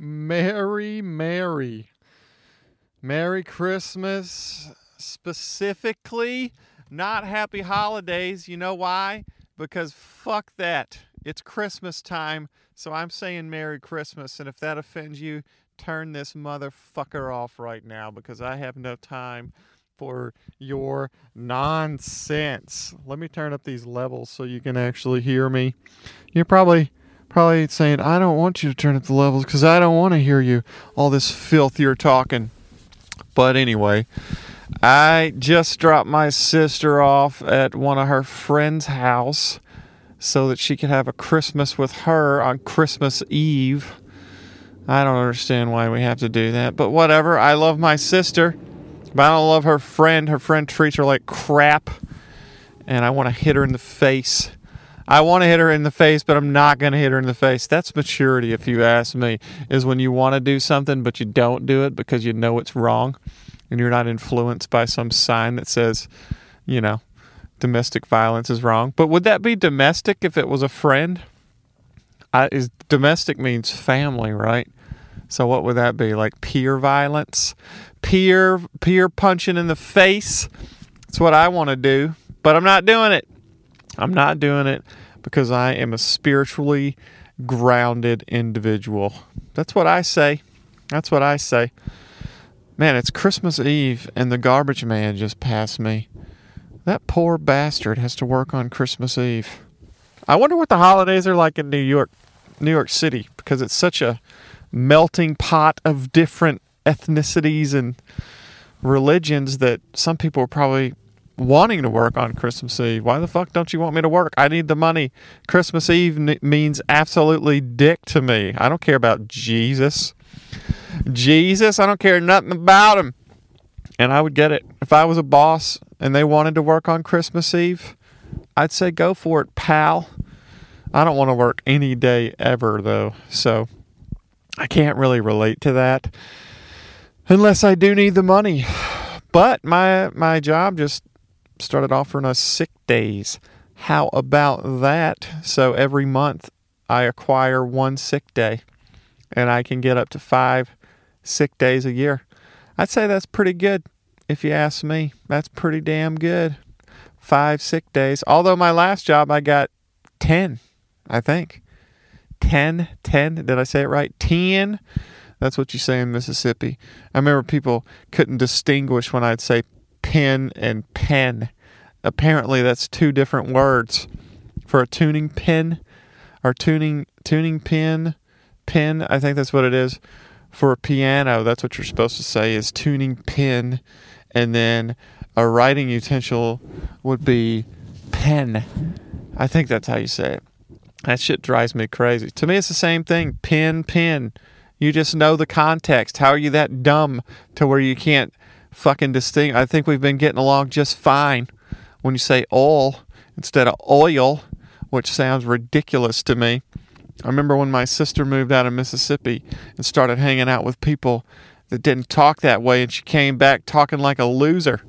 Merry, Merry. Merry Christmas, specifically, not Happy Holidays. You know why? Because fuck that. It's Christmas time, so I'm saying Merry Christmas. And if that offends you, turn this motherfucker off right now because I have no time for your nonsense. Let me turn up these levels so you can actually hear me. You're probably probably saying, I don't want you to turn up the levels because I don't want to hear you. All this filth you're talking. But anyway, I just dropped my sister off at one of her friend's house so that she could have a Christmas with her on Christmas Eve. I don't understand why we have to do that, but whatever. I love my sister, but I don't love her friend. Her friend treats her like crap, and I want to hit her in the face. I want to hit her in the face, but I'm not going to hit her in the face. That's maturity, if you ask me, is when you want to do something, but you don't do it because you know it's wrong and you're not influenced by some sign that says, you know, domestic violence is wrong. But would that be domestic if it was a friend? I, is domestic means family, right? So what would that be? Like peer violence, peer peer punching in the face. That's what I want to do, but I'm not doing it. I'm not doing it because I am a spiritually grounded individual. That's what I say. That's what I say. Man, it's Christmas Eve and the garbage man just passed me. That poor bastard has to work on Christmas Eve. I wonder what the holidays are like in New York, New York City, because it's such a melting pot of different ethnicities and religions that some people are probably wanting to work on Christmas Eve. Why the fuck don't you want me to work? I need the money. Christmas Eve n- means absolutely dick to me. I don't care about Jesus. Jesus, I don't care nothing about him. And I would get it. If I was a boss and they wanted to work on Christmas Eve, I'd say go for it, pal. I don't want to work any day ever, though. So I can't really relate to that unless I do need the money. But my my job just started offering us sick days. How about that? So every month I acquire one sick day and I can get up to five sick days a year. I'd say that's pretty good. If you ask me, that's pretty damn good. Five sick days. Although my last job I got 10, I think. 10, 10. Did I say it right? 10. That's what you say in Mississippi. I remember people couldn't distinguish when I'd say pin and pen. Apparently, that's two different words for a tuning pin or tuning tuning pin. Pin, I think that's what it is. For a piano, that's what you're supposed to say is tuning pin, and then a writing utensil would be pen. I think that's how you say it. That shit drives me crazy. To me, it's the same thing. Pin, pin. You just know the context. How are you that dumb to where you can't fucking distinct. I think we've been getting along just fine when you say oil instead of oil, which sounds ridiculous to me. I remember when my sister moved out of Mississippi and started hanging out with people that didn't talk that way, and she came back talking like a loser.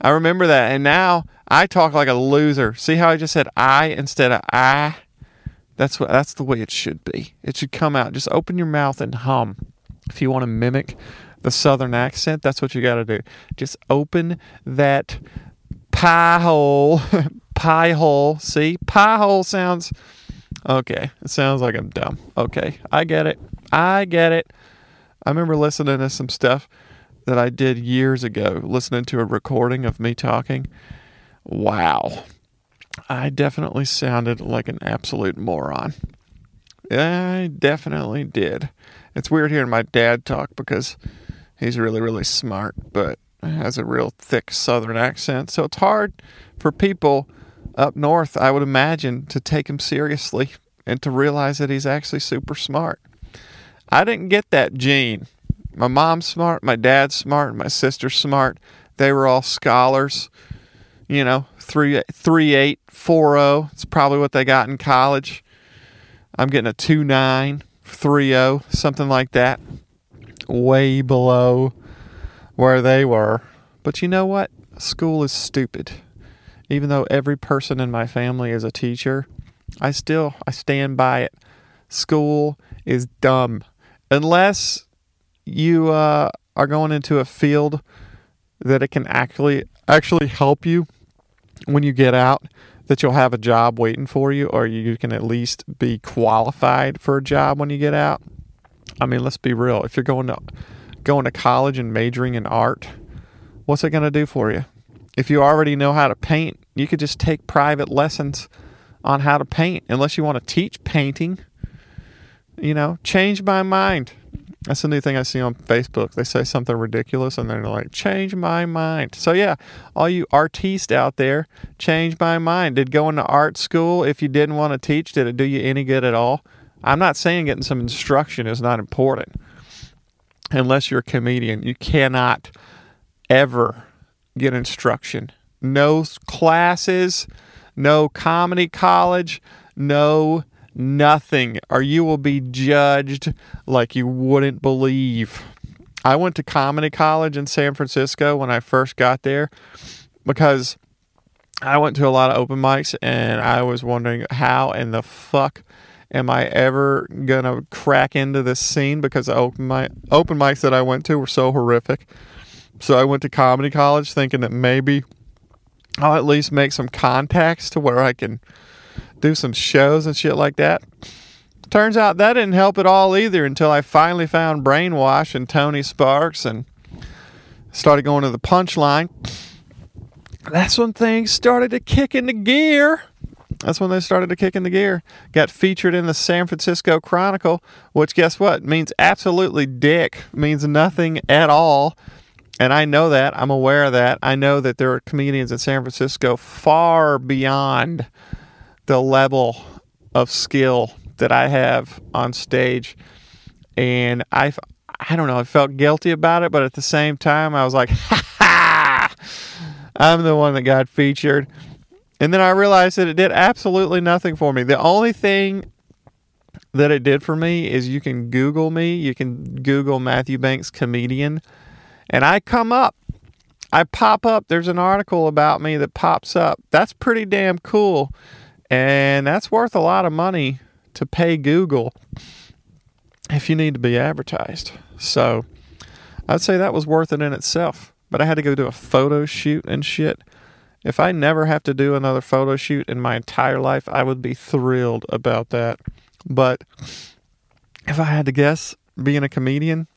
I remember that, and now I talk like a loser. See how I just said I instead of I? That's what that's the way it should be. It should come out. Just open your mouth and hum. If you want to mimic the southern accent, that's what you got to do. Just open that pie hole, pie hole. See, pie hole sounds okay. It sounds like I'm dumb. Okay, I get it. I get it. I remember listening to some stuff that I did years ago, listening to a recording of me talking. Wow. I definitely sounded like an absolute moron. I definitely did. It's weird hearing my dad talk because he's really, really smart, but has a real thick southern accent. So it's hard for people up north, I would imagine, to take him seriously and to realize that he's actually super smart. I didn't get that gene. My mom's smart, my dad's smart, my sister's smart. They were all scholars. You know, three three eight four zero. It's probably what they got in college. I'm getting a two nine three zero, something like that. Way below where they were. But you know what? School is stupid. Even though every person in my family is a teacher, I still I stand by it. School is dumb. unless you uh, are going into a field that it can actually actually help you when you get out that you'll have a job waiting for you or you can at least be qualified for a job when you get out. I mean, let's be real. If you're going to going to college and majoring in art, what's it going to do for you? If you already know how to paint, you could just take private lessons on how to paint unless you want to teach painting. You know, change my mind. That's the new thing I see on Facebook. They say something ridiculous and they're like, change my mind. So, yeah, all you artistes out there, change my mind. Did going to art school, if you didn't want to teach, did it do you any good at all? I'm not saying getting some instruction is not important. Unless you're a comedian, you cannot ever get instruction. No classes, no comedy college, no nothing, or you will be judged like you wouldn't believe. I went to comedy college in San Francisco when I first got there because I went to a lot of open mics and I was wondering how in the fuck am I ever gonna crack into this scene because open mic open mics that I went to were so horrific. So I went to comedy college thinking that maybe I'll at least make some contacts to where I can do some shows and shit like that. Turns out that didn't help at all either until I finally found Brainwash and Tony Sparks and started going to the punchline. That's when things started to kick into gear. That's when they started to kick in the gear. Got featured in the San Francisco Chronicle, which guess what? Means absolutely dick. Means nothing at all. And I know that. I'm aware of that. I know that there are comedians in San Francisco far beyond the level of skill that I have on stage. And I, I don't know, I felt guilty about it, but at the same time, I was like, ha ha, I'm the one that got featured. And then I realized that it did absolutely nothing for me. The only thing that it did for me is you can Google me, you can Google Matthew Banks comedian, and I come up. I pop up. There's an article about me that pops up. That's pretty damn cool. And that's worth a lot of money to pay Google if you need to be advertised. So I'd say that was worth it in itself. But I had to go do a photo shoot and shit. If I never have to do another photo shoot in my entire life, I would be thrilled about that. But if I had to guess, being a comedian,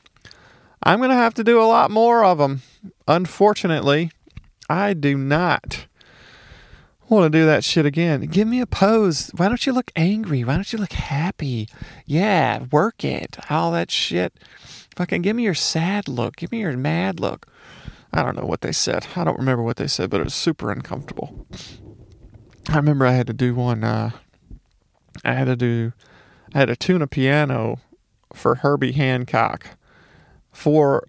I'm going to have to do a lot more of them. Unfortunately, I do not want to do that shit again. Give me a pose. Why don't you look angry? Why don't you look happy? Yeah, work it. All that shit. Fucking give me your sad look. Give me your mad look. I don't know what they said. I don't remember what they said, but it was super uncomfortable. I remember I had to do one. Uh, I had to do. I had to tune a piano for Herbie Hancock for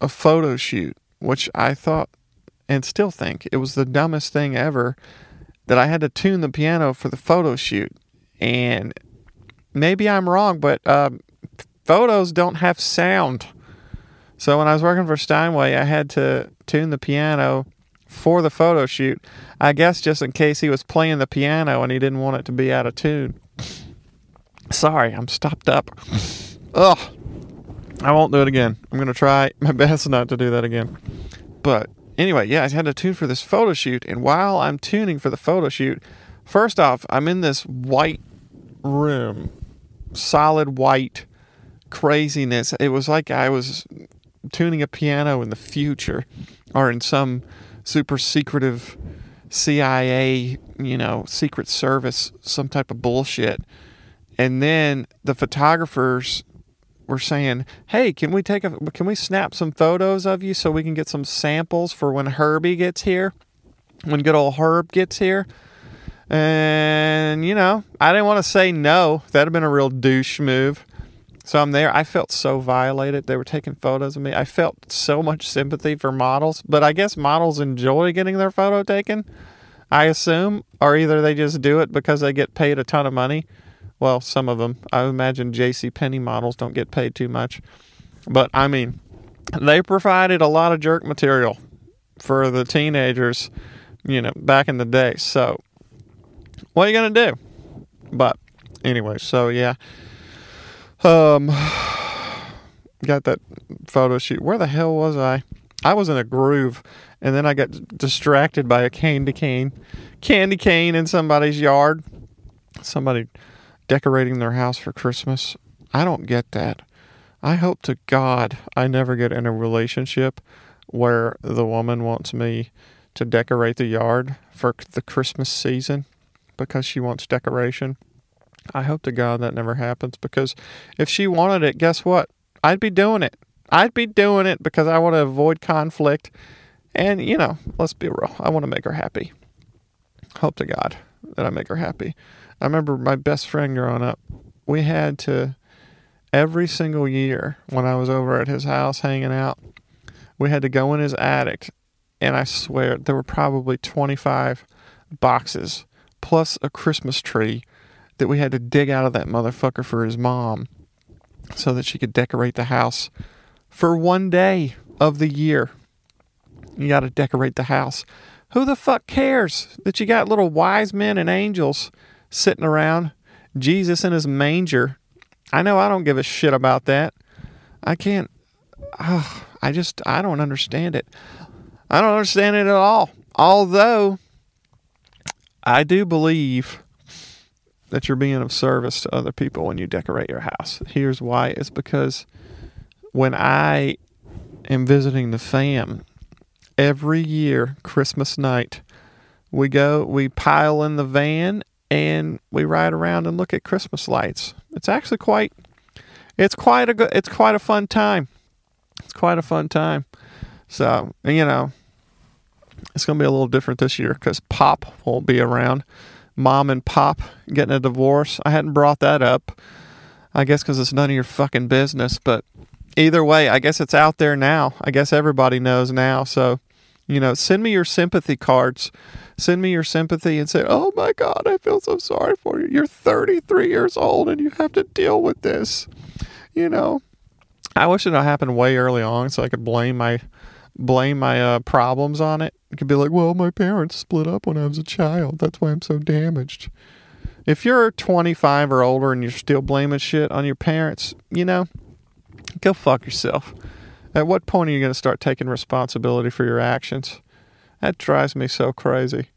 a photo shoot, which I thought and still think it was the dumbest thing ever that I had to tune the piano for the photo shoot. And maybe I'm wrong, but um, photos don't have sound. So when I was working for Steinway, I had to tune the piano for the photo shoot. I guess just in case he was playing the piano and he didn't want it to be out of tune. Sorry, I'm stopped up. Ugh. I won't do it again. I'm going to try my best not to do that again. But anyway, yeah, I had to tune for this photo shoot. And while I'm tuning for the photo shoot, first off, I'm in this white room, solid white craziness. It was like I was tuning a piano in the future or in some super secretive CIA, you know, secret service, some type of bullshit. And then the photographers were saying, "Hey, can we take a can we snap some photos of you so we can get some samples for when Herbie gets here, when good old Herb gets here?" And you know, I didn't want to say no. That'd have been a real douche move. So I'm there. I felt so violated. They were taking photos of me. I felt so much sympathy for models, but I guess models enjoy getting their photo taken. I assume, or either they just do it because they get paid a ton of money well, some of them. I imagine J.C. Penney models don't get paid too much. But I mean, they provided a lot of jerk material for the teenagers, you know, back in the day. So, what are you going to do? But anyway, so yeah. Um got that photo shoot. Where the hell was I? I was in a groove, and then I got distracted by a candy cane, candy cane in somebody's yard. Somebody decorating their house for Christmas. I don't get that. I hope to God I never get in a relationship where the woman wants me to decorate the yard for the Christmas season because she wants decoration. I hope to God that never happens because if she wanted it, guess what? I'd be doing it. I'd be doing it because I want to avoid conflict. And, you know, let's be real. I want to make her happy. Hope to God that I make her happy. I remember my best friend growing up, we had to, every single year when I was over at his house hanging out, we had to go in his attic. And I swear there were probably 25 boxes plus a Christmas tree that we had to dig out of that motherfucker for his mom so that she could decorate the house for one day of the year. You got to decorate the house. Who the fuck cares that you got little wise men and angels sitting around, Jesus in his manger? I know I don't give a shit about that. I can't. I just, I don't understand it. I don't understand it at all. Although, I do believe that you're being of service to other people when you decorate your house. Here's why it's because when I am visiting the fam, every year, Christmas night, we go, we pile in the van and we ride around and look at Christmas lights. It's actually quite, it's quite a good, it's quite a fun time. It's quite a fun time. So, you know, it's going to be a little different this year because Pop won't be around mom and pop getting a divorce. I hadn't brought that up. I guess because it's none of your fucking business. But either way, I guess it's out there now. I guess everybody knows now. So, you know, send me your sympathy cards. Send me your sympathy and say, oh my God, I feel so sorry for you. You're 33 years old and you have to deal with this. You know, I wish it had happened way early on so I could blame my blame my uh, problems on it. It could be like, well, my parents split up when I was a child. That's why I'm so damaged. If you're 25 or older and you're still blaming shit on your parents, you know, go fuck yourself. At what point are you going to start taking responsibility for your actions? That drives me so crazy.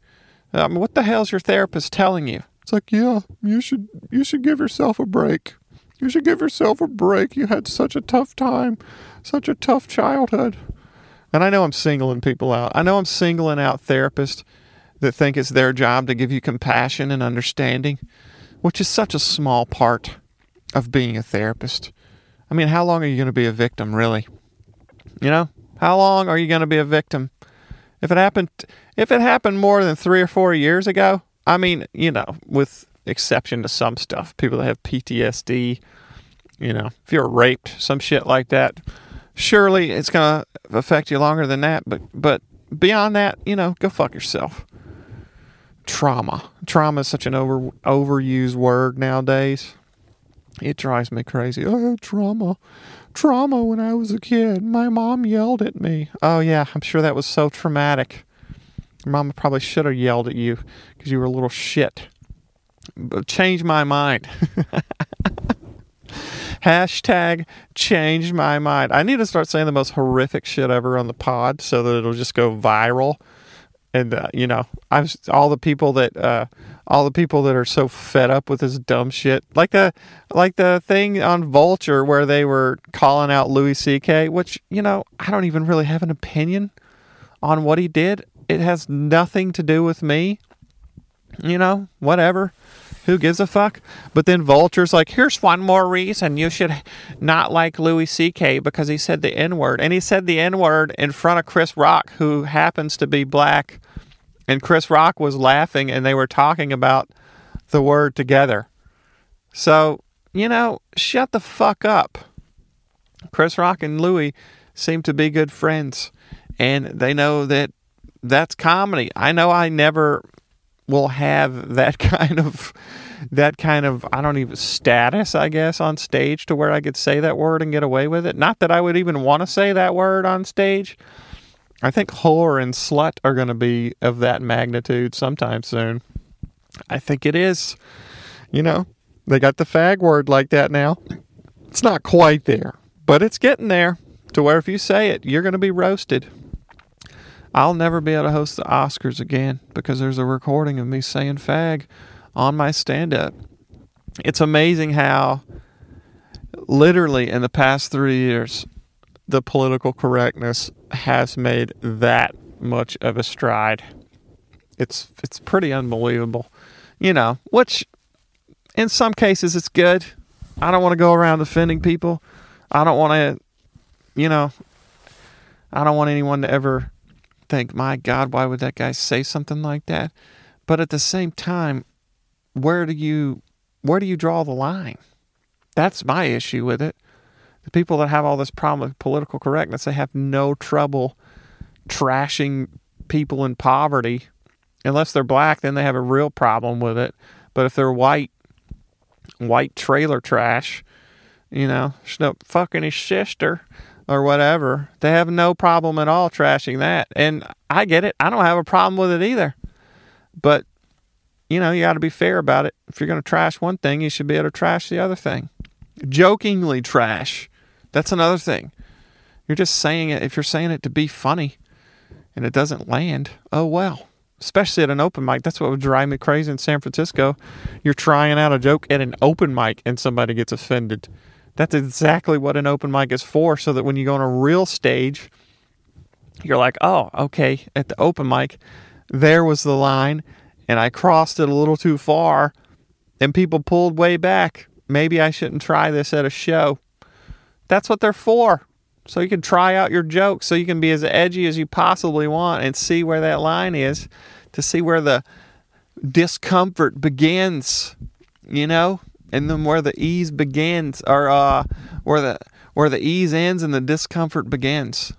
I mean, what the hell's your therapist telling you? It's like, yeah, you should you should give yourself a break. You should give yourself a break. You had such a tough time, such a tough childhood. And I know I'm singling people out. I know I'm singling out therapists that think it's their job to give you compassion and understanding, which is such a small part of being a therapist. I mean, how long are you going to be a victim, really? You know, how long are you going to be a victim? If it happened, if it happened more than three or four years ago, I mean, you know, with exception to some stuff, people that have PTSD, you know, if you're raped, some shit like that, surely it's going to affect you longer than that. But but beyond that, you know, go fuck yourself. Trauma. Trauma is such an over overused word nowadays. It drives me crazy. Had trauma. Trauma when I was a kid. My mom yelled at me. Oh yeah, I'm sure that was so traumatic. Your mama probably should have yelled at you because you were a little shit. But change my mind. Hashtag change my mind. I need to start saying the most horrific shit ever on the pod so that it'll just go viral. And uh, you know, I'm all the people that uh, all the people that are so fed up with this dumb shit, like the like the thing on Vulture where they were calling out Louis C.K., which you know I don't even really have an opinion on what he did. It has nothing to do with me. You know, whatever. Who gives a fuck? But then Vulture's like, here's one more reason you should not like Louis C.K. because he said the N word. And he said the N word in front of Chris Rock, who happens to be black. And Chris Rock was laughing and they were talking about the word together. So, you know, shut the fuck up. Chris Rock and Louis seem to be good friends. And they know that that's comedy. I know I never will have that kind of that kind of I don't even status, I guess, on stage to where I could say that word and get away with it. Not that I would even want to say that word on stage. I think whore and slut are going to be of that magnitude sometime soon. I think it is. You know, they got the fag word like that now. It's not quite there, But it's getting there to where if you say it, you're going to be roasted. I'll never be able to host the Oscars again because there's a recording of me saying fag on my stand up. It's amazing how, literally, in the past three years, the political correctness has made that much of a stride. It's it's pretty unbelievable. You know, which in some cases it's good. I don't want to go around offending people. I don't want to you know, I don't want anyone to ever think, "My god, why would that guy say something like that?" But at the same time, where do you where do you draw the line? That's my issue with it. The people that have all this problem with political correctness, they have no trouble trashing people in poverty. Unless they're black, then they have a real problem with it. But if they're white, white trailer trash, you know, fucking his sister or whatever, they have no problem at all trashing that. And I get it. I don't have a problem with it either. But, you know, you got to be fair about it. If you're going to trash one thing, you should be able to trash the other thing. Jokingly trash. That's another thing. You're just saying it if you're saying it to be funny and it doesn't land, oh well. Especially at an open mic. That's what would drive me crazy in San Francisco. You're trying out a joke at an open mic and somebody gets offended. That's exactly what an open mic is for, so that when you go on a real stage, you're like, oh, okay, at the open mic, there was the line, and I crossed it a little too far, and people pulled way back. Maybe I shouldn't try this at a show. That's what they're for. So you can try out your jokes, so you can be as edgy as you possibly want and see where that line is to see where the discomfort begins, you know, and then where the ease begins, or uh, where the where the ease ends and the discomfort begins.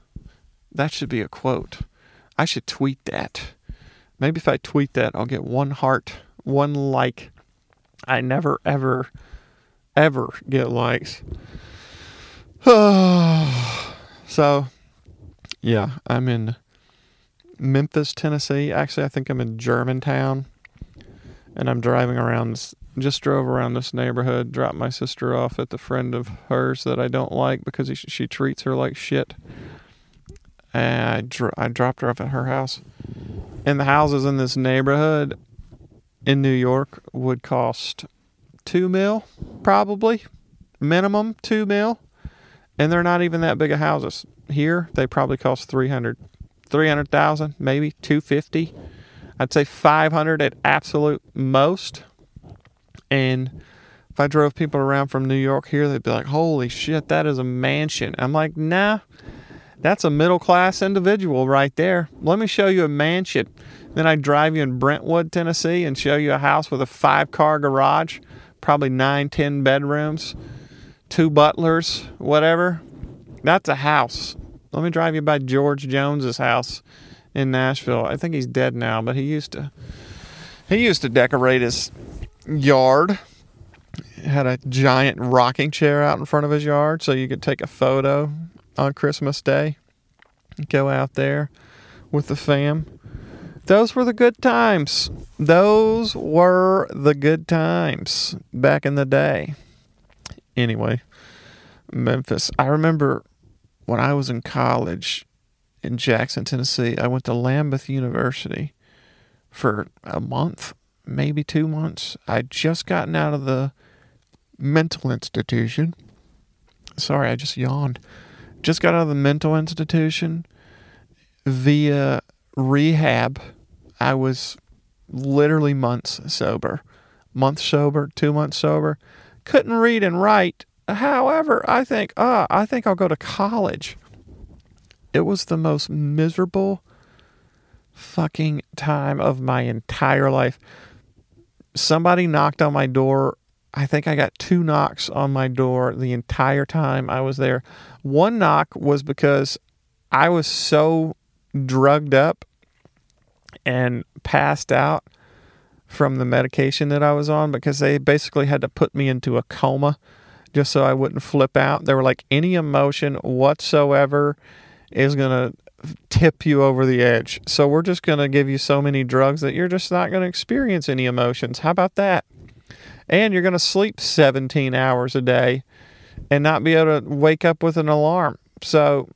That should be a quote. I should tweet that. Maybe if I tweet that, I'll get one heart, one like. I never, ever, ever get likes. so, yeah, I'm in Memphis, Tennessee. Actually, I think I'm in Germantown. And I'm driving around, just drove around this neighborhood, dropped my sister off at the friend of hers that I don't like because he, she treats her like shit. And I, dro- I dropped her off at her house. And the houses in this neighborhood in New York would cost two mil, probably minimum two mil and they're not even that big of houses. Here, they probably cost 300, 300,000, maybe 250. I'd say 500 at absolute most. And if I drove people around from New York here, they'd be like, "Holy shit, that is a mansion." I'm like, "Nah, that's a middle class individual right there. Let me show you a mansion." Then I drive you in Brentwood, Tennessee, and show you a house with a five car garage, probably nine, ten bedrooms two butlers, whatever. That's a house. Let me drive you by George Jones's house in Nashville. I think he's dead now, but he used to he used to decorate his yard. Had a giant rocking chair out in front of his yard so you could take a photo on Christmas Day. Go out there with the fam. Those were the good times. Those were the good times back in the day anyway, Memphis. I remember when I was in college in Jackson, Tennessee, I went to Lambuth University for a month, maybe two months. I'd just gotten out of the mental institution. Sorry, I just yawned. Just got out of the mental institution via rehab. I was literally months sober. Month sober, two months sober couldn't read and write. However, I think, ah, I think I'll go to college. It was the most miserable fucking time of my entire life. Somebody knocked on my door. I think I got two knocks on my door the entire time I was there. One knock was because I was so drugged up and passed out from the medication that I was on because they basically had to put me into a coma just so I wouldn't flip out. They were like, any emotion whatsoever is going to tip you over the edge. So we're just going to give you so many drugs that you're just not going to experience any emotions. How about that? And you're going to sleep 17 hours a day and not be able to wake up with an alarm. So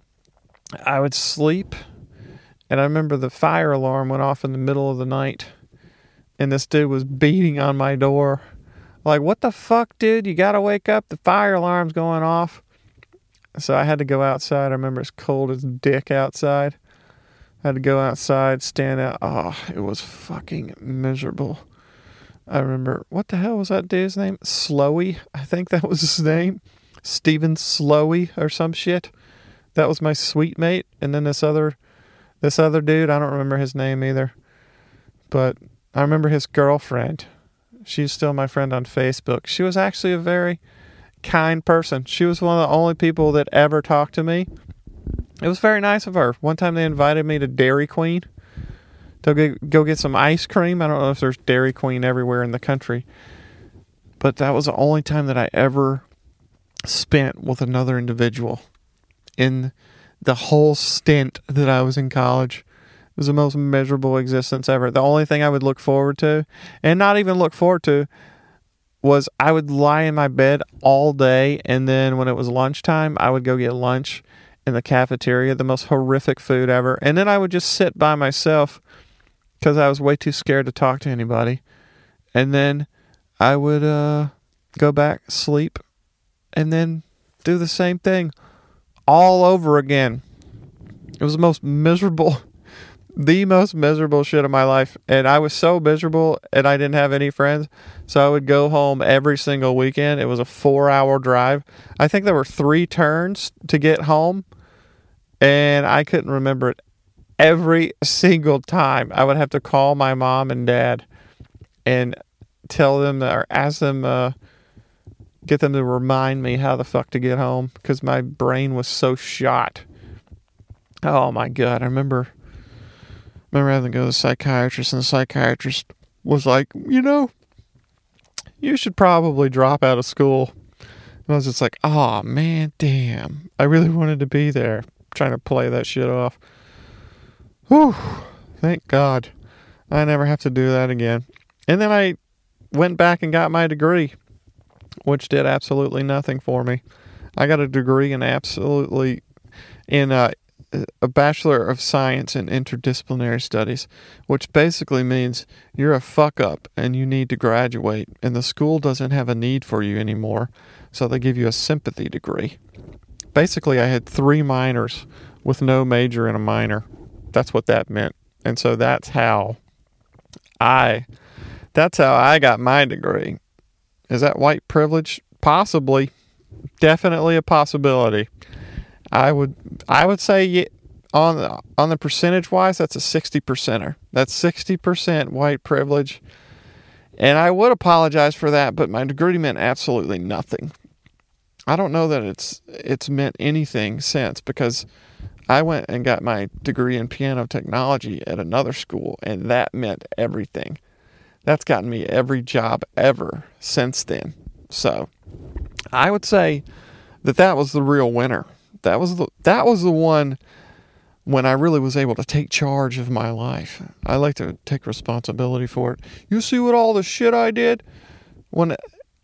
I would sleep, and I remember the fire alarm went off in the middle of the night, and this dude was beating on my door. Like, what the fuck, dude? You gotta wake up. The fire alarm's going off. So I had to go outside. I remember it's cold as dick outside. I had to go outside, stand out. Oh, it was fucking miserable. I remember, what the hell was that dude's name? Slowy? I think that was his name. Steven Slowy or some shit. That was my suite mate. And then this other, this other dude, I don't remember his name either. But I remember his girlfriend. She's still my friend on Facebook. She was actually a very kind person. She was one of the only people that ever talked to me. It was very nice of her. One time they invited me to Dairy Queen to go, get some ice cream. I don't know if there's Dairy Queen everywhere in the country, but that was the only time that I ever spent with another individual in the whole stint that I was in college. It was the most miserable existence ever. The only thing I would look forward to, and not even look forward to, was I would lie in my bed all day, and then when it was lunchtime, I would go get lunch in the cafeteria, the most horrific food ever. And then I would just sit by myself because I was way too scared to talk to anybody. And then I would uh, go back, sleep, and then do the same thing all over again. It was the most miserable, the most miserable shit of my life. And I was so miserable and I didn't have any friends. So I would go home every single weekend. It was a four hour drive. I think there were three turns to get home. And I couldn't remember it every single time. I would have to call my mom and dad and tell them or ask them, uh, get them to remind me how the fuck to get home because my brain was so shot. Oh my god, I remember remember having to go to the psychiatrist and the psychiatrist was like, you know, you should probably drop out of school. And I was just like, oh man, damn. I really wanted to be there, trying to play that shit off. Whew, thank God. I never have to do that again. And then I went back and got my degree which did absolutely nothing for me. I got a degree in absolutely in a, a bachelor of science in interdisciplinary studies, which basically means you're a fuck up and you need to graduate, and the school doesn't have a need for you anymore, so they give you a sympathy degree. Basically, I had three minors with no major and a minor. That's what that meant. And so that's how I that's how I got my degree. Is that white privilege? Possibly. Definitely a possibility. I would I would say on the, on the percentage wise that's a 60 percenter. That's 60% white privilege. And I would apologize for that, but my degree meant absolutely nothing. I don't know that it's it's meant anything since because I went and got my degree in piano technology at another school and that meant everything that's gotten me every job ever since then. So I would say that that was the real winner. That was the that was the one when I really was able to take charge of my life. I like to take responsibility for it. You see what all the shit I did when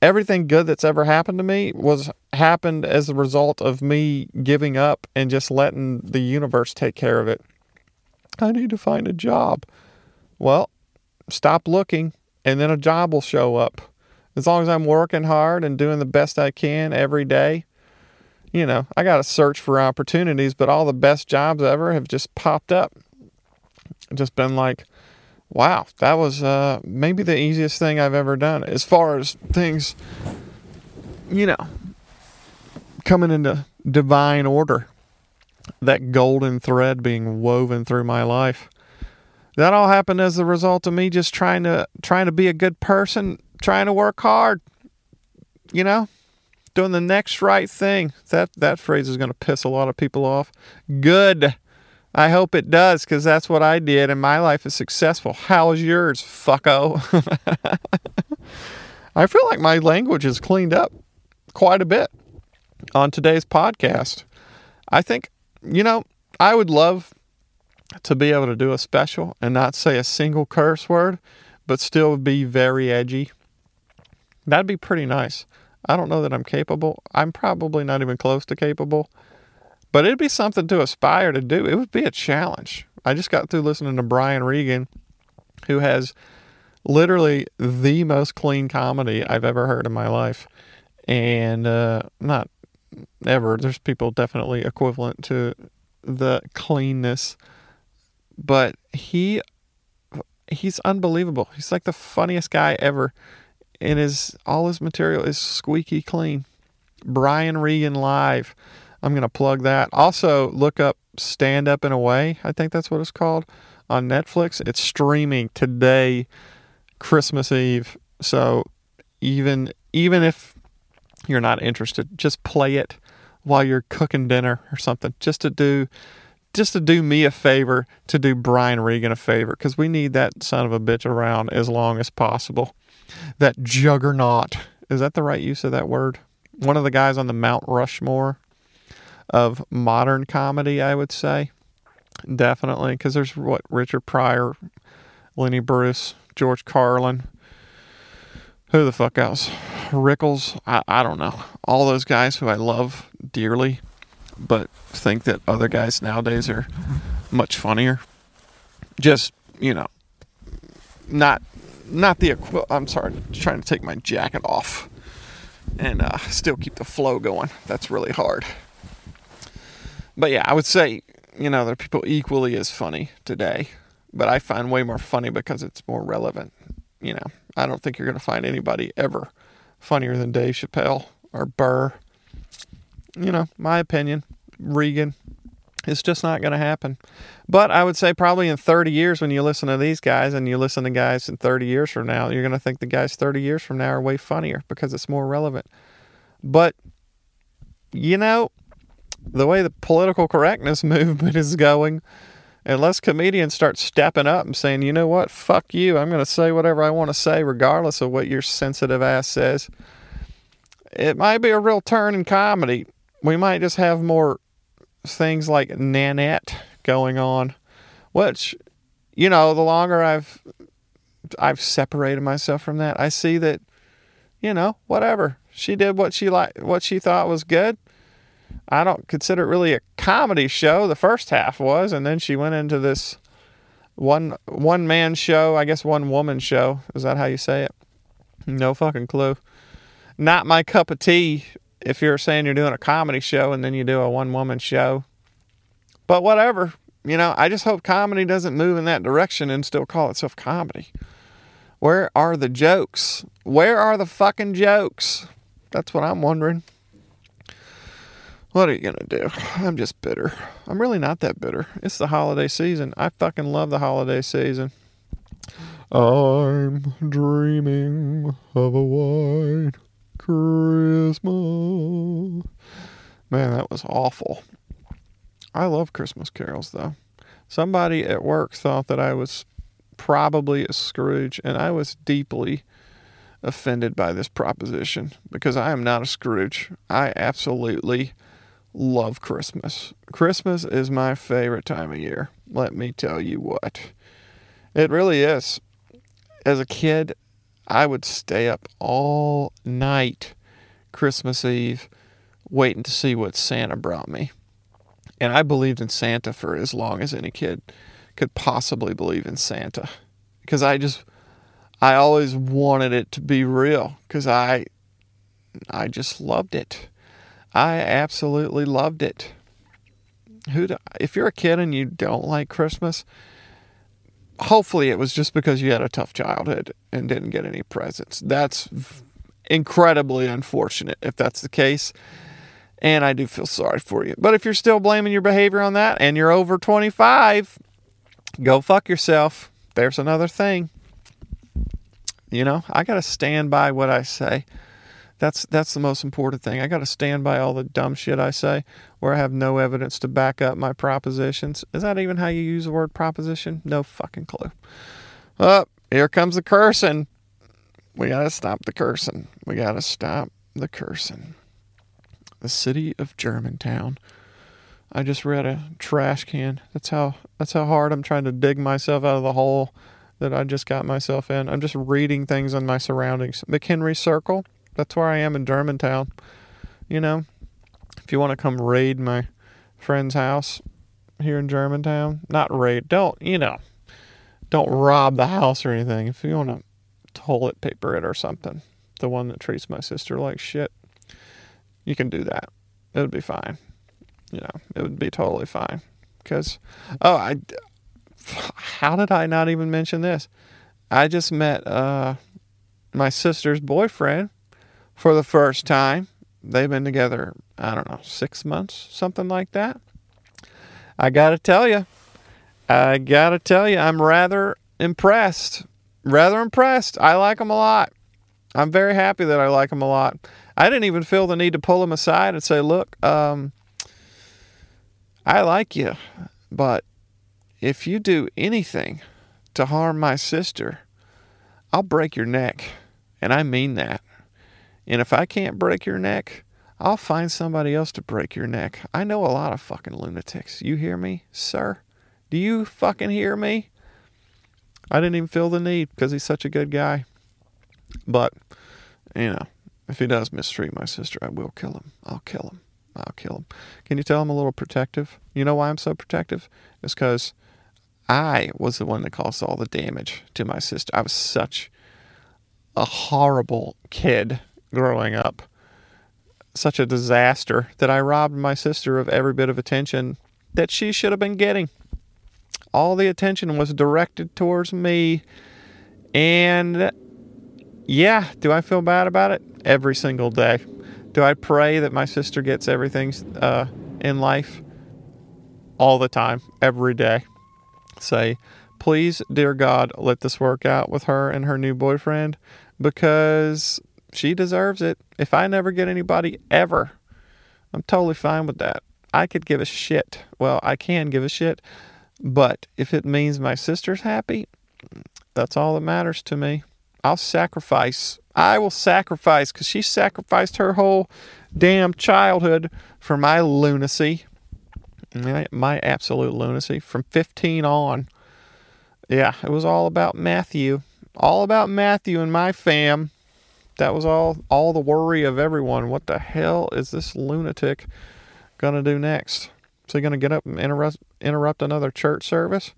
everything good that's ever happened to me was happened as a result of me giving up and just letting the universe take care of it. I need to find a job. Well, stop looking, and then a job will show up. As long as I'm working hard and doing the best I can every day, you know, I got to search for opportunities, but all the best jobs ever have just popped up. Just been like, wow, that was uh, maybe the easiest thing I've ever done as far as things, you know, coming into divine order. That golden thread being woven through my life that all happened as a result of me just trying to trying to be a good person, trying to work hard. You know, doing the next right thing. That that phrase is going to piss a lot of people off. Good. I hope it does because that's what I did, and my life is successful. How is yours, fucko? I feel like my language is cleaned up quite a bit on today's podcast. I think, you know, I would love to be able to do a special and not say a single curse word, but still be very edgy. That'd be pretty nice. I don't know that I'm capable. I'm probably not even close to capable, but it'd be something to aspire to do. It would be a challenge. I just got through listening to Brian Regan, who has literally the most clean comedy I've ever heard in my life. And uh, not ever, there's people definitely equivalent to the cleanness, but he he's unbelievable. He's like the funniest guy ever. And his all his material is squeaky clean. Brian Regan live. I'm gonna plug that. Also look up Stand Up and Away. I think that's what it's called on Netflix. It's streaming today, Christmas Eve. So even even if you're not interested, just play it while you're cooking dinner or something, just to do just to do me a favor, to do Brian Regan a favor, because we need that son of a bitch around as long as possible. That juggernaut. Is that the right use of that word? One of the guys on the Mount Rushmore of modern comedy, I would say. Definitely, because there's what Richard Pryor, Lenny Bruce, George Carlin. Who the fuck else? Rickles. I, I don't know. All those guys who I love dearly but think that other guys nowadays are much funnier. Just you know, not not the I'm sorry, trying to take my jacket off and uh, still keep the flow going. That's really hard. But yeah, I would say you know there are people equally as funny today, but I find way more funny because it's more relevant. You know, I don't think you're gonna find anybody ever funnier than Dave Chappelle or Burr you know, my opinion, Regan, it's just not going to happen. But I would say probably in 30 years, when you listen to these guys and you listen to guys in 30 years from now, you're going to think the guys 30 years from now are way funnier because it's more relevant. But, you know, the way the political correctness movement is going, unless comedians start stepping up and saying, you know what, fuck you, I'm going to say whatever I want to say, regardless of what your sensitive ass says, it might be a real turn in comedy we might just have more things like Nanette going on, which, you know, the longer I've I've separated myself from that, I see that, you know, whatever she did, what she like, what she thought was good. I don't consider it really a comedy show. The first half was, and then she went into this one one man show, I guess one woman show. Is that how you say it? No fucking clue. Not my cup of tea if you're saying you're doing a comedy show and then you do a one woman show. But whatever, you know, I just hope comedy doesn't move in that direction and still call itself comedy. Where are the jokes? Where are the fucking jokes? That's what I'm wondering. What are you going to do? I'm just bitter. I'm really not that bitter. It's the holiday season. I fucking love the holiday season. I'm dreaming of a white Christmas. Man, that was awful. I love Christmas carols, though. Somebody at work thought that I was probably a Scrooge, and I was deeply offended by this proposition because I am not a Scrooge. I absolutely love Christmas. Christmas is my favorite time of year. Let me tell you what. It really is. As a kid, I would stay up all night Christmas Eve waiting to see what Santa brought me. And I believed in Santa for as long as any kid could possibly believe in Santa. Because I just, I always wanted it to be real. Because I, I just loved it. I absolutely loved it. Who, if you're a kid and you don't like Christmas, hopefully it was just because you had a tough childhood and didn't get any presents. That's incredibly unfortunate if that's the case. And I do feel sorry for you. But if you're still blaming your behavior on that and you're over 25, go fuck yourself. There's another thing. You know, I got to stand by what I say. That's that's the most important thing. I got to stand by all the dumb shit I say where I have no evidence to back up my propositions. Is that even how you use the word proposition? No fucking clue. Up, oh, here comes the cursing. We got to stop the cursing. We got to stop the cursing. The city of Germantown. I just read a trash can. That's how that's how hard I'm trying to dig myself out of the hole that I just got myself in. I'm just reading things on my surroundings. McHenry Circle That's where I am in Germantown. You know, if you want to come raid my friend's house here in Germantown, not raid, don't, you know, don't rob the house or anything. If you want to toilet paper it or something, the one that treats my sister like shit, you can do that. It would be fine. You know, it would be totally fine. Because, oh, I, how did I not even mention this? I just met uh, my sister's boyfriend for the first time. They've been together, I don't know, six months, something like that. I got to tell you, I got to tell you, I'm rather impressed. Rather impressed. I like him a lot. I'm very happy that I like him a lot. I didn't even feel the need to pull him aside and say, look, um, I like you, but if you do anything to harm my sister, I'll break your neck. And I mean that. And if I can't break your neck, I'll find somebody else to break your neck. I know a lot of fucking lunatics. You hear me, sir? Do you fucking hear me? I didn't even feel the need because he's such a good guy. But, you know, if he does mistreat my sister, I will kill him. I'll kill him. I'll kill him. Can you tell I'm a little protective? You know why I'm so protective? It's because I was the one that caused all the damage to my sister. I was such a horrible kid growing up, such a disaster that I robbed my sister of every bit of attention that she should have been getting. All the attention was directed towards me. And yeah, do I feel bad about it? Every single day. Do I pray that my sister gets everything uh, in life? All the time, every day. Say, please, dear God, let this work out with her and her new boyfriend because she deserves it. If I never get anybody ever, I'm totally fine with that. I could give a shit. Well, I can give a shit, but if it means my sister's happy, that's all that matters to me. I'll sacrifice I will sacrifice because she sacrificed her whole damn childhood for my lunacy, my, my absolute lunacy from 15 on. Yeah, it was all about Matthew, all about Matthew and my fam. That was all all the worry of everyone. What the hell is this lunatic gonna do next? Is he gonna get up and interrupt interrupt another church service?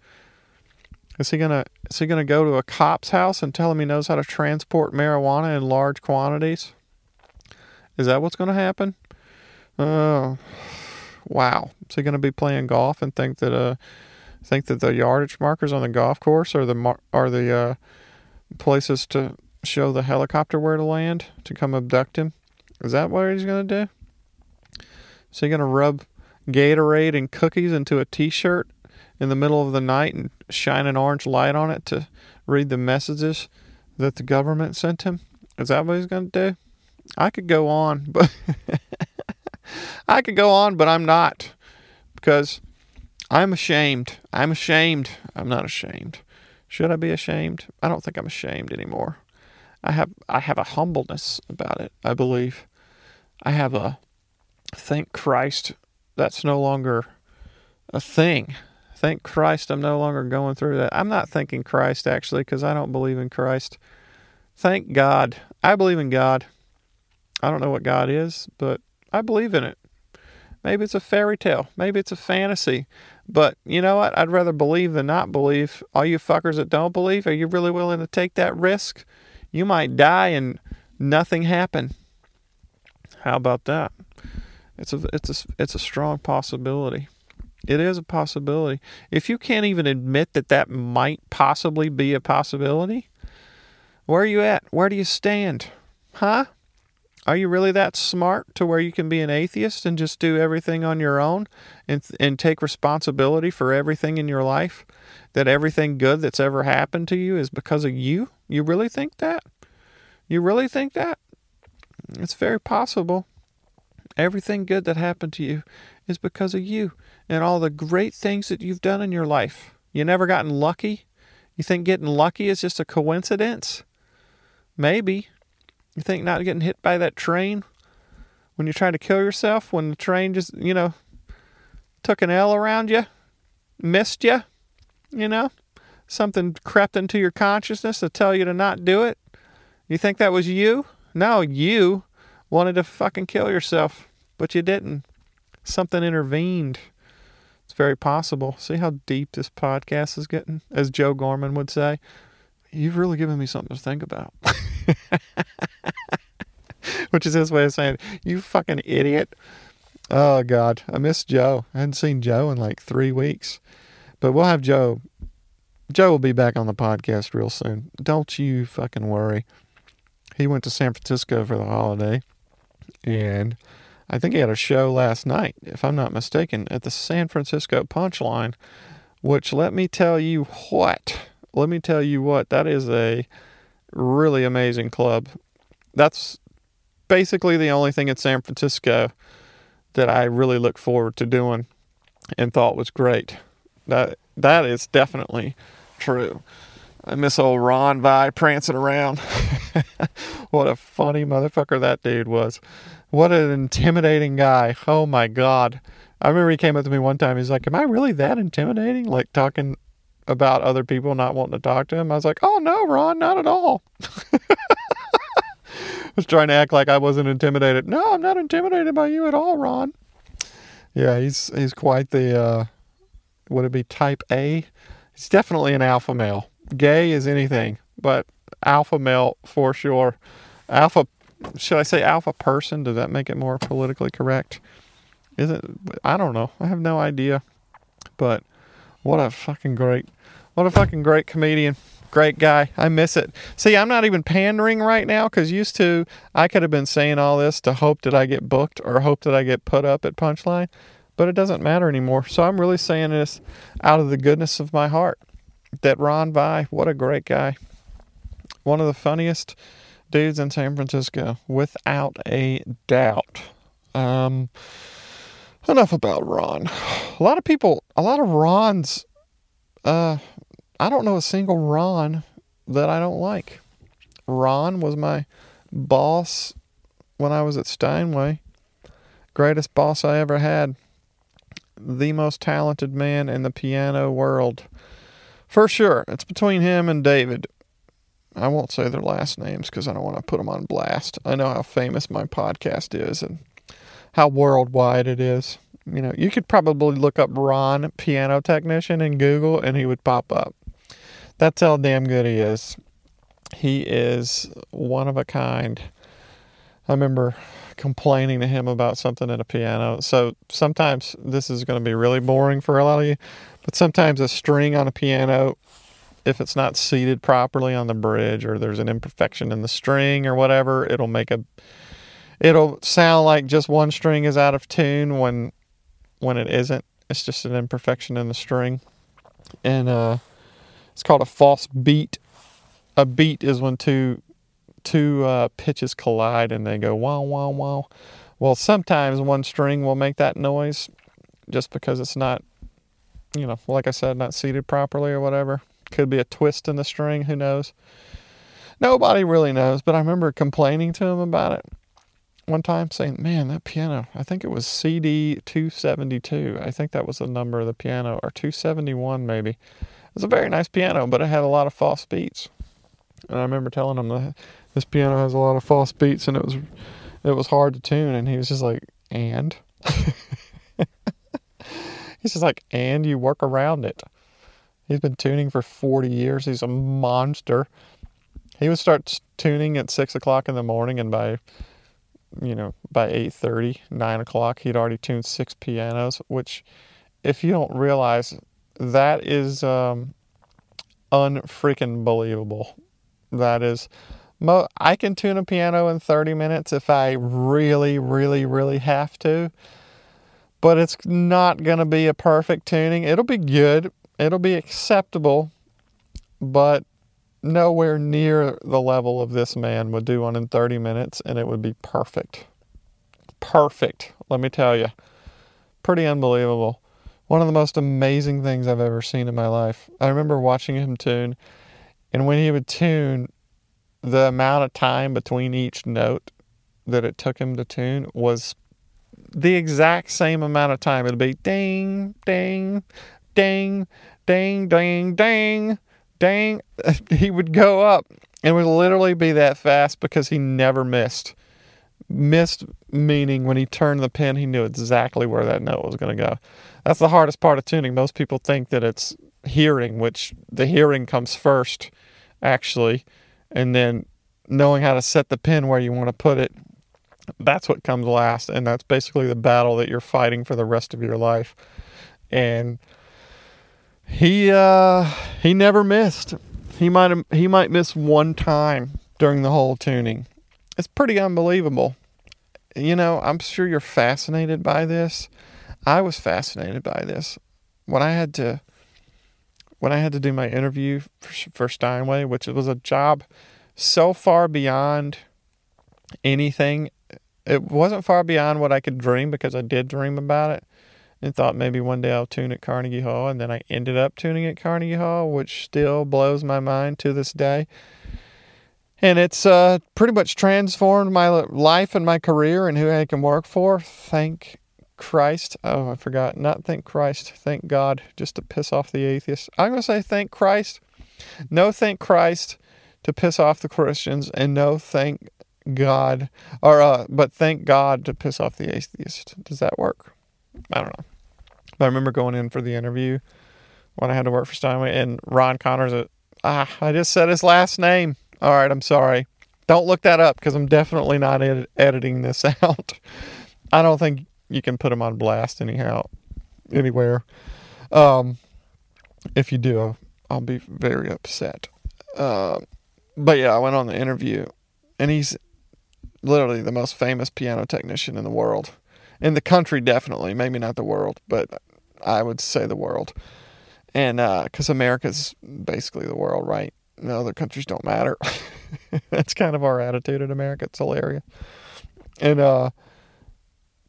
Is he gonna is he gonna go to a cop's house and tell him he knows how to transport marijuana in large quantities? Is that what's gonna happen? Oh, wow. Is he gonna be playing golf and think that uh think that the yardage markers on the golf course are the mar- are the uh, places to show the helicopter where to land to come abduct him? Is that what he's gonna do? Is he gonna rub Gatorade and cookies into a T-shirt in the middle of the night and shine an orange light on it to read the messages that the government sent him? Is that what he's going to do? I could go on, but I could go on, but I'm not because I'm ashamed. I'm ashamed. I'm not ashamed. Should I be ashamed? I don't think I'm ashamed anymore. I have I have a humbleness about it, I believe. I have a thank Christ that's no longer a thing. Thank Christ I'm no longer going through that. I'm not thanking Christ actually because I don't believe in Christ. Thank God. I believe in God. I don't know what God is, but I believe in it. Maybe it's a fairy tale. Maybe it's a fantasy. But you know what? I'd rather believe than not believe. All you fuckers that don't believe, are you really willing to take that risk? You might die and nothing happen. How about that? It's a it's a it's a strong possibility. It is a possibility. If you can't even admit that that might possibly be a possibility, where are you at? Where do you stand? Huh? Are you really that smart to where you can be an atheist and just do everything on your own and and take responsibility for everything in your life? That everything good that's ever happened to you is because of you? You really think that? You really think that? It's very possible. Everything good that happened to you is because of you and all the great things that you've done in your life. You never gotten lucky? You think getting lucky is just a coincidence? Maybe. You think not getting hit by that train when you're trying to kill yourself, when the train just, you know, took an L around you, missed you, you know, something crept into your consciousness to tell you to not do it? You think that was you? No, you wanted to fucking kill yourself, but you didn't. Something intervened. It's very possible. See how deep this podcast is getting, as Joe Gorman would say. You've really given me something to think about. Which is his way of saying, you fucking idiot. Oh, God. I miss Joe. I hadn't seen Joe in like three weeks. But we'll have Joe. Joe will be back on the podcast real soon. Don't you fucking worry. He went to San Francisco for the holiday. And I think he had a show last night, if I'm not mistaken, at the San Francisco Punchline, which let me tell you what let me tell you what, that is a really amazing club. That's basically the only thing in San Francisco that I really look forward to doing and thought was great. That that is definitely true. I miss old Ron Vigh prancing around. what a funny motherfucker that dude was. What an intimidating guy. Oh my god. I remember he came up to me one time. He's like, Am I really that intimidating? Like talking about other people not wanting to talk to him. I was like, oh no, Ron, not at all. Was trying to act like I wasn't intimidated. No, I'm not intimidated by you at all, Ron. Yeah, he's he's quite the uh, would it be type A? He's definitely an alpha male. Gay is anything, but alpha male for sure. Alpha should I say alpha person? Does that make it more politically correct? Is it I don't know. I have no idea. But what a fucking great what a fucking great comedian. Great guy. I miss it. See, I'm not even pandering right now because used to, I could have been saying all this to hope that I get booked or hope that I get put up at Punchline, but it doesn't matter anymore. So I'm really saying this out of the goodness of my heart that Ron Vigh, what a great guy. One of the funniest dudes in San Francisco, without a doubt. Um, enough about Ron. A lot of people, a lot of Rons, uh, I don't know a single Ron that I don't like. Ron was my boss when I was at Steinway. Greatest boss I ever had. The most talented man in the piano world. For sure. It's between him and David. I won't say their last names because I don't want to put them on blast. I know how famous my podcast is and how worldwide it is. You know, you could probably look up Ron piano technician in Google and he would pop up. That's how damn good he is. He is one of a kind. I remember complaining to him about something at a piano. So sometimes this is going to be really boring for a lot of you, but sometimes a string on a piano, if it's not seated properly on the bridge or there's an imperfection in the string or whatever, it'll make a it'll sound like just one string is out of tune when when it isn't. It's just an imperfection in the string. And uh it's called a false beat. A beat is when two two uh, pitches collide and they go wow wow wow. Well, sometimes one string will make that noise just because it's not, you know, like I said, not seated properly or whatever. Could be a twist in the string. Who knows? Nobody really knows. But I remember complaining to him about it one time, saying, "Man, that piano. I think it was CD 272. I think that was the number of the piano, or 271 maybe." Was a very nice piano, but it had a lot of false beats. And I remember telling him that this piano has a lot of false beats and it was it was hard to tune and he was just like, and he's just like, and you work around it. He's been tuning for 40 years. He's a monster. He would start tuning at six o'clock in the morning, and by, you know, by 8:30, 9 o'clock, he'd already tuned six pianos. Which, if you don't realize that is um, unfreaking believable. That is, mo- I can tune a piano in 30 minutes if I really, really, really have to. But it's not going to be a perfect tuning. It'll be good, it'll be acceptable, but nowhere near the level of this man would do one in 30 minutes, and it would be perfect. Perfect, let me tell you. Pretty unbelievable one of the most amazing things I've ever seen in my life. I remember watching him tune, and when he would tune, the amount of time between each note that it took him to tune was the exact same amount of time. It'd be ding, ding, ding, ding, ding, ding, ding. He would go up It would literally be that fast because he never missed. Missed meaning when he turned the pin, he knew exactly where that note was going to go. That's the hardest part of tuning. Most people think that it's hearing, which the hearing comes first, actually, and then knowing how to set the pin where you want to put it. That's what comes last, and that's basically the battle that you're fighting for the rest of your life. And he uh, he never missed. He might he might miss one time during the whole tuning. It's pretty unbelievable. You know, I'm sure you're fascinated by this. I was fascinated by this when I had to when I had to do my interview for, for Steinway, which was a job so far beyond anything. It wasn't far beyond what I could dream because I did dream about it and thought maybe one day I'll tune at Carnegie Hall. And then I ended up tuning at Carnegie Hall, which still blows my mind to this day. And it's uh, pretty much transformed my life and my career and who I can work for. Thank Christ. Oh, I forgot. Not thank Christ. Thank God, just to piss off the atheists. I'm going to say thank Christ. No, thank Christ to piss off the Christians, and no, thank God, or uh, but thank God to piss off the atheists. Does that work? I don't know. But I remember going in for the interview when I had to work for Steinway, and Ron Connors. Ah, I just said his last name. All right, I'm sorry. Don't look that up because I'm definitely not ed- editing this out. I don't think you can put him on blast anyhow, anywhere. Um, if you do, I'll be very upset. Uh, but yeah, I went on the interview, and he's literally the most famous piano technician in the world, in the country definitely, maybe not the world, but I would say the world, and because uh, America's basically the world, right? No other countries don't matter. That's kind of our attitude in America. It's hilarious, and uh,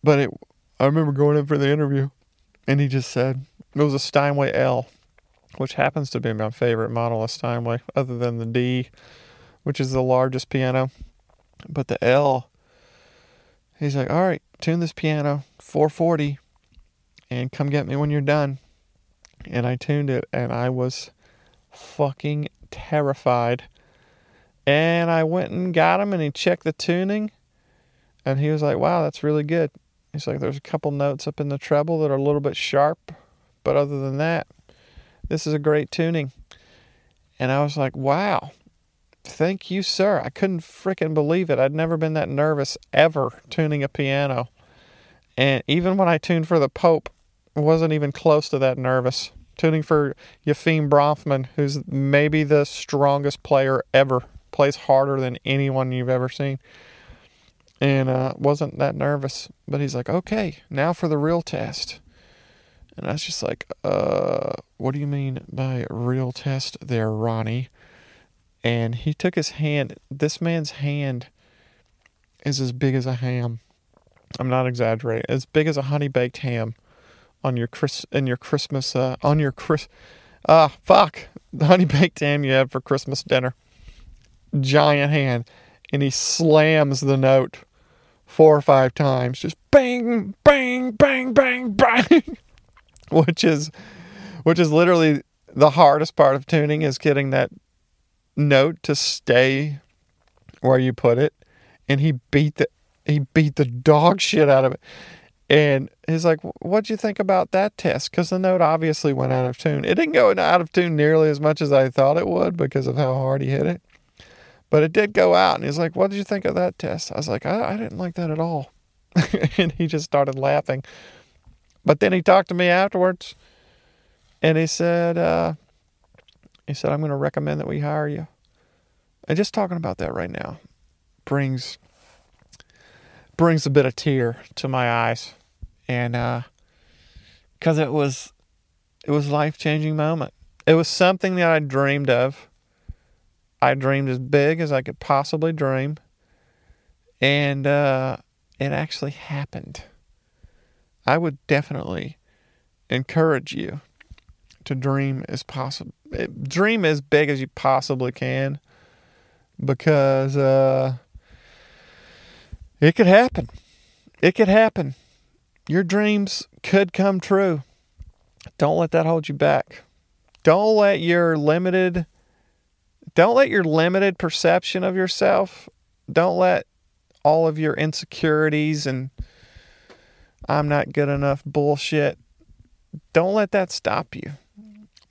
but it. I remember going in for the interview, and he just said it was a Steinway L, which happens to be my favorite model of Steinway, other than the D which is the largest piano. But the L, he's like, all right, tune this piano 440 and come get me when you're done. And I tuned it and I was fucking terrified. And I went and got him and he checked the tuning and he was like, wow, that's really good. He's like, there's a couple notes up in the treble that are a little bit sharp, but other than that, this is a great tuning. And I was like, wow. Thank you, sir. I couldn't freaking believe it. I'd never been that nervous ever tuning a piano. And even when I tuned for the Pope, wasn't even close to that nervous. Tuning for Yefim Bronfman, who's maybe the strongest player ever, plays harder than anyone you've ever seen. And uh, wasn't that nervous. But he's like, okay, now for the real test. And I was just like, uh, what do you mean by real test there, Ronnie? and he took his hand. This man's hand is as big as a ham. I'm not exaggerating. As big as a honey baked ham on your Chris in your Christmas uh, on your Chris ah fuck. The honey baked ham you have for Christmas dinner. Giant hand, and he slams the note four or five times, just bang, bang, bang, bang, bang, which is which is literally the hardest part of tuning is getting that note to stay where you put it, and he beat the he beat the dog shit out of it. And he's like, "What'd you think about that test?" Because the note obviously went out of tune. It didn't go out of tune nearly as much as I thought it would because of how hard he hit it, but it did go out. And he's like, "What did you think of that test?" I was like, "I, I didn't like that at all," and he just started laughing. But then he talked to me afterwards, and he said, uh, he said, I'm going to recommend that we hire you. And just talking about that right now brings brings a bit of tear to my eyes. And uh cuz it was it was life-changing moment. It was something that I dreamed of. I dreamed as big as I could possibly dream. And uh it actually happened. I would definitely encourage you to dream as possible. Dream as big as you possibly can, because uh, it could happen. It could happen. Your dreams could come true. Don't let that hold you back. Don't let your limited don't let your limited perception of yourself, don't let all of your insecurities and I'm not good enough bullshit, don't let that stop you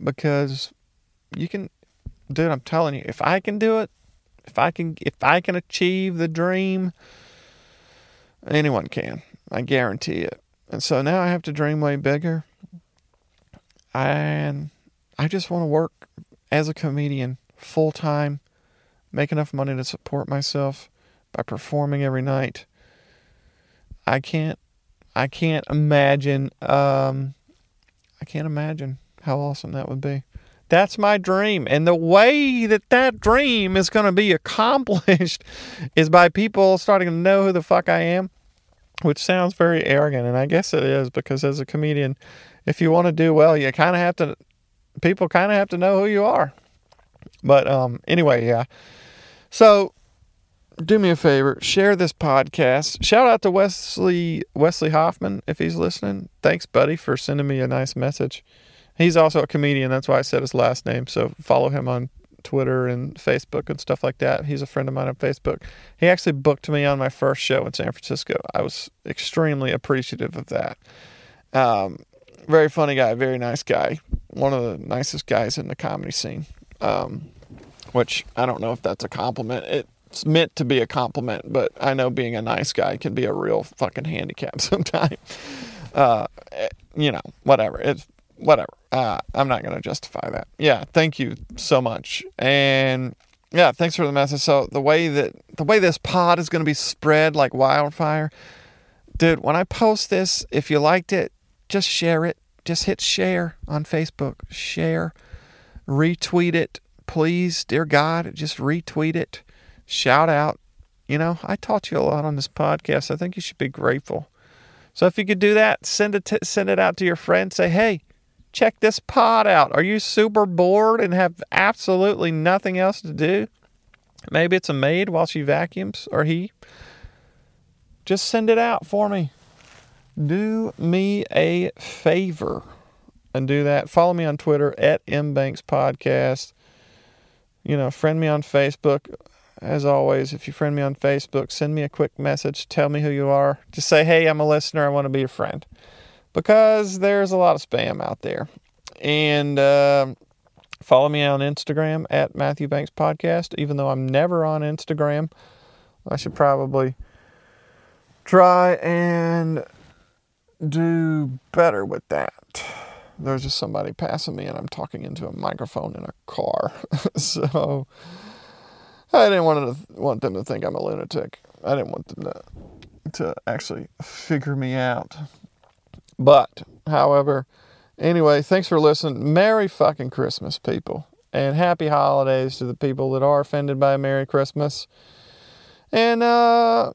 because you can dude, I'm telling you, if I can do it, if I can if I can achieve the dream, anyone can. I guarantee it. And so now I have to dream way bigger. And I just want to work as a comedian full time, make enough money to support myself by performing every night. I can't I can't imagine um I can't imagine how awesome that would be. That's my dream. And the way that that dream is going to be accomplished is by people starting to know who the fuck I am, which sounds very arrogant. And I guess it is because as a comedian, if you want to do well, you kind of have to, people kind of have to know who you are. But um, anyway, yeah. So do me a favor, share this podcast. Shout out to Wesley Wesley Hoffman if he's listening. Thanks, buddy, for sending me a nice message. He's also a comedian. That's why I said his last name. So follow him on Twitter and Facebook and stuff like that. He's a friend of mine on Facebook. He actually booked me on my first show in San Francisco. I was extremely appreciative of that. Um, very funny guy, very nice guy, one of the nicest guys in the comedy scene. Um, which I don't know if that's a compliment. It's meant to be a compliment, but I know being a nice guy can be a real fucking handicap sometimes. Uh, eh, you know, whatever. It's whatever. Uh, I'm not going to justify that. Yeah, thank you so much. And yeah, thanks for the message. So the way that the way this pod is going to be spread like wildfire, dude. When I post this, if you liked it, just share it. Just hit share on Facebook. Share, retweet it, please, dear God. Just retweet it. Shout out. You know, I taught you a lot on this podcast. I think you should be grateful. So if you could do that, send it send it out to your friends. Say, hey, check this pod out. Are you super bored and have absolutely nothing else to do? Maybe it's a maid while she vacuums or he. Just send it out for me. Do me a favor and do that. Follow me on Twitter at mbanks podcast. You know, friend me on Facebook. As always, if you friend me on Facebook, send me a quick message. Tell me who you are. Just say, hey, I'm a listener. I want to be your friend because there's a lot of spam out there. And uh, follow me on Instagram at Matthew Banks Podcast. Even though I'm never on Instagram, I should probably try and do better with that. There's just somebody passing me, and I'm talking into a microphone in a car. so I didn't want to want them to think I'm a lunatic. I didn't want them to to actually figure me out. But, however, anyway, thanks for listening. Merry fucking Christmas, people. And happy holidays to the people that are offended by Merry Christmas. And uh,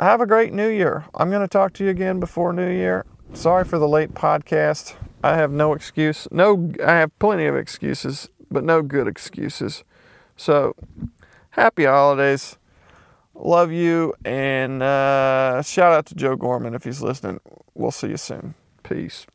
have a great New Year. I'm going to talk to you again before New Year. Sorry for the late podcast. I have no excuse. No, I have plenty of excuses, but no good excuses. So, happy holidays. Love you. And uh, shout out to Joe Gorman if he's listening. We'll see you soon. Peace.